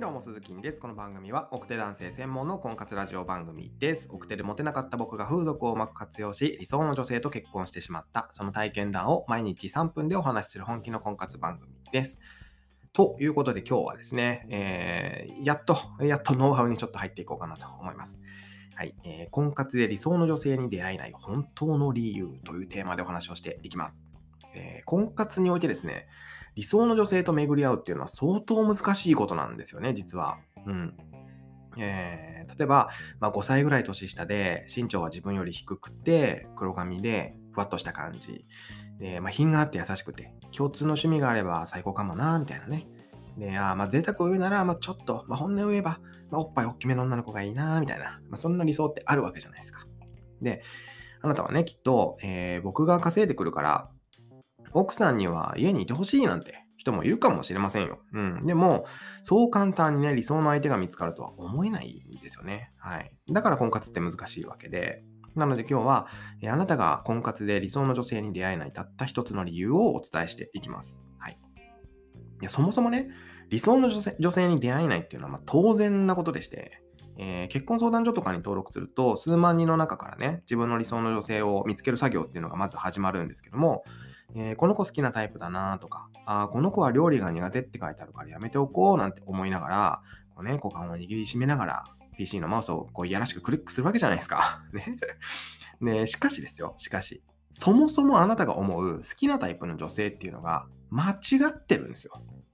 どうも、鈴木です。この番組は、奥手男性専門の婚活ラジオ番組です。奥手でモテなかった僕が風俗をうまく活用し、理想の女性と結婚してしまった、その体験談を毎日3分でお話しする本気の婚活番組です。ということで今日はですね、えー、やっと、やっとノウハウにちょっと入っていこうかなと思います。はい、えー、婚活で理想の女性に出会えない本当の理由というテーマでお話をしていきます。えー、婚活においてですね、理想の女性と巡り合うっていうのは相当難しいことなんですよね、実は。うん。えー、例えば、まあ、5歳ぐらい年下で、身長は自分より低くて、黒髪で、ふわっとした感じ。で、まあ、品があって優しくて、共通の趣味があれば最高かもな、みたいなね。で、あまあ、贅沢を言うなら、まあ、ちょっと、まあ、本音を言えば、まあ、おっぱい大きめの女の子がいいな、みたいな。まあ、そんな理想ってあるわけじゃないですか。で、あなたはね、きっと、えー、僕が稼いでくるから、奥さんには家にいてほしいなんて人もいるかもしれませんよ。うん。でも、そう簡単にね、理想の相手が見つかるとは思えないんですよね。はい。だから婚活って難しいわけで。なので今日は、あなたが婚活で理想の女性に出会えないたった一つの理由をお伝えしていきます。はい。いや、そもそもね、理想の女性女性に出会えないっていうのはま当然なことでして、えー、結婚相談所とかに登録すると、数万人の中からね、自分の理想の女性を見つける作業っていうのがまず始まるんですけども、えー、この子好きなタイプだなとか、あこの子は料理が苦手って書いてあるからやめておこうなんて思いながら、こうね、股間を握りしめながら、PC のマウスをこういやらしくクリックするわけじゃないですか。ね。ねしかしですよ、しかし、そもそもあなたが思う好きなタイプの女性っていうのが間違ってるんですよ。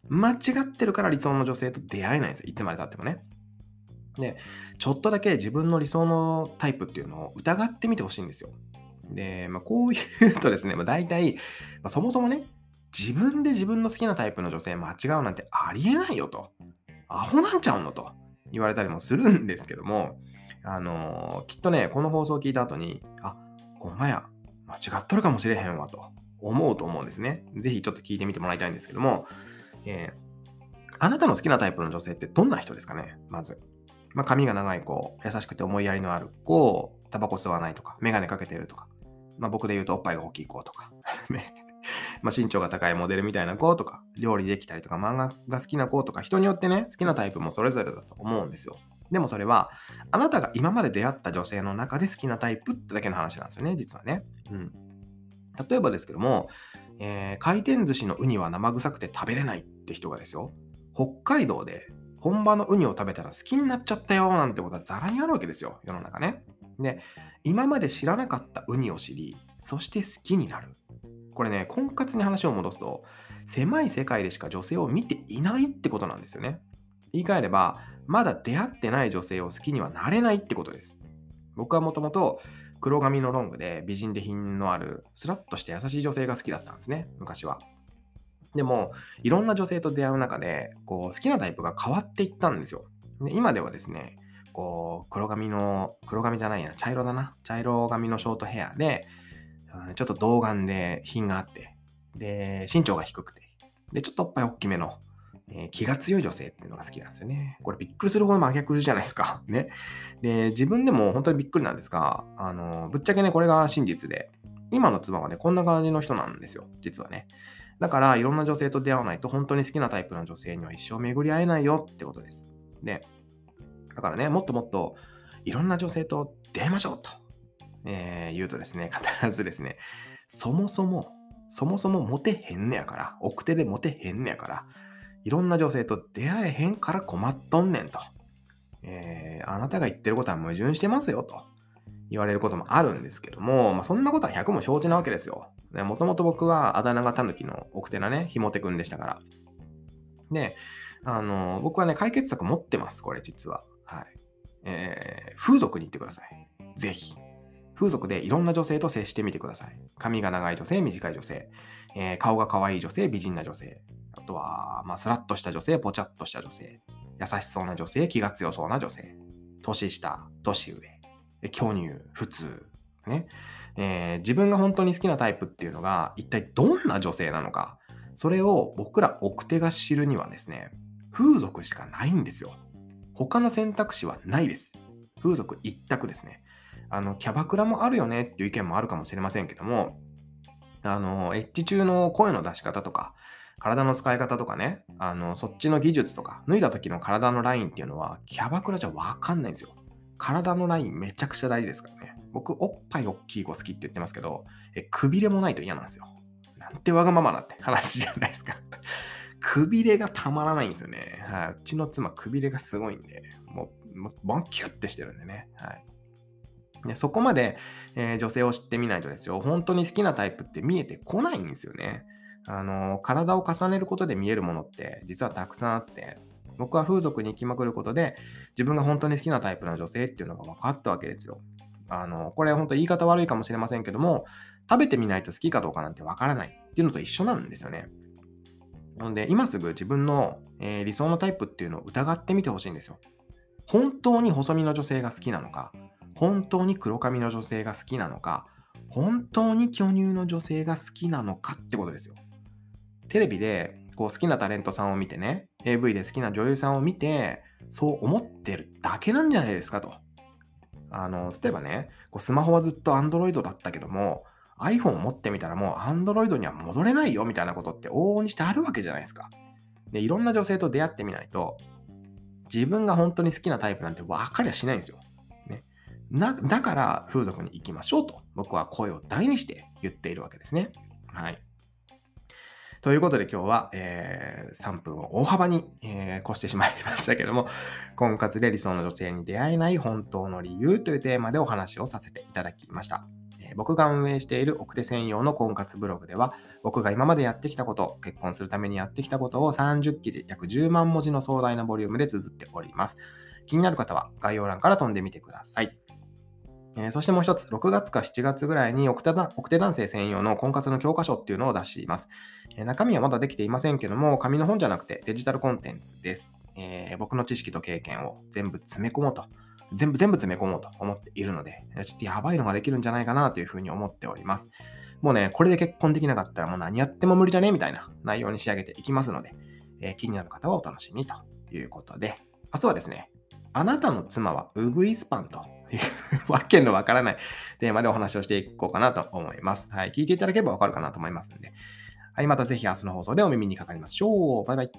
間違ってるから理想の女性と出会えないんですよ。いつまでたってもね。で、ちょっとだけ自分の理想のタイプっていうのを疑ってみてほしいんですよ。で、まあ、こう言うとですね、まあ、大体、まあ、そもそもね、自分で自分の好きなタイプの女性間違うなんてありえないよと。アホなんちゃうのと言われたりもするんですけども、あのー、きっとね、この放送を聞いた後に、あ、ほんまや、間違っとるかもしれへんわと思うと思うんですね。ぜひちょっと聞いてみてもらいたいんですけども、えー、あなたの好きなタイプの女性ってどんな人ですかねまず。まあ、髪が長い子、優しくて思いやりのある子、タバコ吸わないとか、メガネかけてるとか、まあ、僕で言うとおっぱいが大きい子とか、まあ身長が高いモデルみたいな子とか、料理できたりとか、漫画が好きな子とか、人によってね、好きなタイプもそれぞれだと思うんですよ。でもそれは、あなたが今まで出会った女性の中で好きなタイプってだけの話なんですよね、実はね。うん。例えばですけども、えー、回転寿司のウニは生臭くて食べれないって人がですよ、北海道で本場のウニを食べたら好きになっちゃったよなんてことはザラにあるわけですよ、世の中ね。で、今まで知らなかったウニを知り、そして好きになる。これね、婚活に話を戻すと、狭い世界でしか女性を見ていないってことなんですよね。言い換えれば、まだ出会ってない女性を好きにはなれないってことです。僕はもともと黒髪のロングで美人で品のあるスラッとして優しい女性が好きだったんですね、昔は。でも、いろんな女性と出会う中で、こう、好きなタイプが変わっていったんですよ。で今ではですね、こう、黒髪の、黒髪じゃないな、茶色だな。茶色髪のショートヘアで、ちょっと童顔で品があって、で、身長が低くて、で、ちょっとおっぱい大きめの、えー、気が強い女性っていうのが好きなんですよね。これびっくりするほど真逆じゃないですか。ね。で、自分でも本当にびっくりなんですが、あの、ぶっちゃけね、これが真実で、今の妻はね、こんな感じの人なんですよ、実はね。だから、いろんな女性と出会わないと、本当に好きなタイプの女性には一生巡り合えないよってことです。で、だからね、もっともっといろんな女性と出会いましょうと、えー、言うとですね、必ずですね、そもそも、そもそもモテへんねやから、奥手でモテへんねやから、いろんな女性と出会えへんから困っとんねんと。えー、あなたが言ってることは矛盾してますよと言われることもあるんですけども、まあ、そんなことは100も承知なわけですよ。もともと僕はあだ名がタヌキの奥手なね、ひもてくんでしたから。で、あの、僕はね、解決策持ってます、これ実は。はい。えー、風俗に行ってください。ぜひ。風俗でいろんな女性と接してみてください。髪が長い女性、短い女性、えー、顔が可愛い女性、美人な女性、あとは、まあ、スラッとした女性、ぽちゃっとした女性、優しそうな女性、気が強そうな女性、年下、年上、巨乳、普通、ね、えー、自分が本当に好きなタイプっていうのが一体どんな女性なのか、それを僕ら奥手が知るにはですね、風俗しかないんですよ。他の選択肢はないです。風俗一択ですね。あの、キャバクラもあるよねっていう意見もあるかもしれませんけども、あの、エッジ中の声の出し方とか、体の使い方とかね、あの、そっちの技術とか、脱いだ時の体のラインっていうのは、キャバクラじゃわかんないんですよ。体のラインめちゃくちゃ大事ですからね。僕、おっぱい大きい子好きって言ってますけど、え、くびれもないと嫌なんですよ。なんてわがままなって話じゃないですか。くびれがたまらないんですよね。はい、うちの妻、くびれがすごいんで、もう、もうボンキュッてしてるんでね。はい。でそこまで、えー、女性を知ってみないとですよ、本当に好きなタイプって見えてこないんですよね。あの、体を重ねることで見えるものって実はたくさんあって、僕は風俗に行きまくることで、自分が本当に好きなタイプの女性っていうのが分かったわけですよ。あの、これ本当言い方悪いかもしれませんけども、食べてみないと好きかどうかなんて分からないっていうのと一緒なんですよね。なので、今すぐ自分の、えー、理想のタイプっていうのを疑ってみてほしいんですよ。本当に細身の女性が好きなのか、本当に黒髪の女性が好きなのか、本当に巨乳の女性が好きなのかってことですよ。テレビでこう好きなタレントさんを見てね、AV で好きな女優さんを見て、そう思ってるだけなんじゃないですかと。あの、例えばね、こうスマホはずっと Android だったけども、iPhone 持ってみたらもう Android には戻れないよみたいなことって往々にしてあるわけじゃないですか。で、いろんな女性と出会ってみないと、自分が本当に好きなタイプなんて分かりゃしないんですよ。なだから風俗に行きましょうと僕は声を大にして言っているわけですね。はい。ということで今日は、えー、3分を大幅に、えー、越してしまいましたけども、婚活で理想の女性に出会えない本当の理由というテーマでお話をさせていただきました。僕が運営している奥手専用の婚活ブログでは、僕が今までやってきたこと、結婚するためにやってきたことを30記事、約10万文字の壮大なボリュームで綴っております。気になる方は概要欄から飛んでみてください。えー、そしてもう一つ、6月か7月ぐらいに奥手奥手男性専用の婚活の教科書っていうのを出します、えー、中身はまだできていませんけども、紙の本じゃなくてデジタルコンテンツです。えー、僕の知識と経験を全部詰め込もうと。全部全部詰め込もうと思っているので、ちょっとやばいのができるんじゃないかなというふうに思っております。もうね、これで結婚できなかったらもう何やっても無理じゃねみたいな内容に仕上げていきますので、えー、気になる方はお楽しみということで、明日はですね、あなたの妻はウグイスパンというわけのわからないテーマでお話をしていこうかなと思います。はい。聞いていただければわかるかなと思いますので。はい。またぜひ明日の放送でお耳にかかりましょう。バイバイ。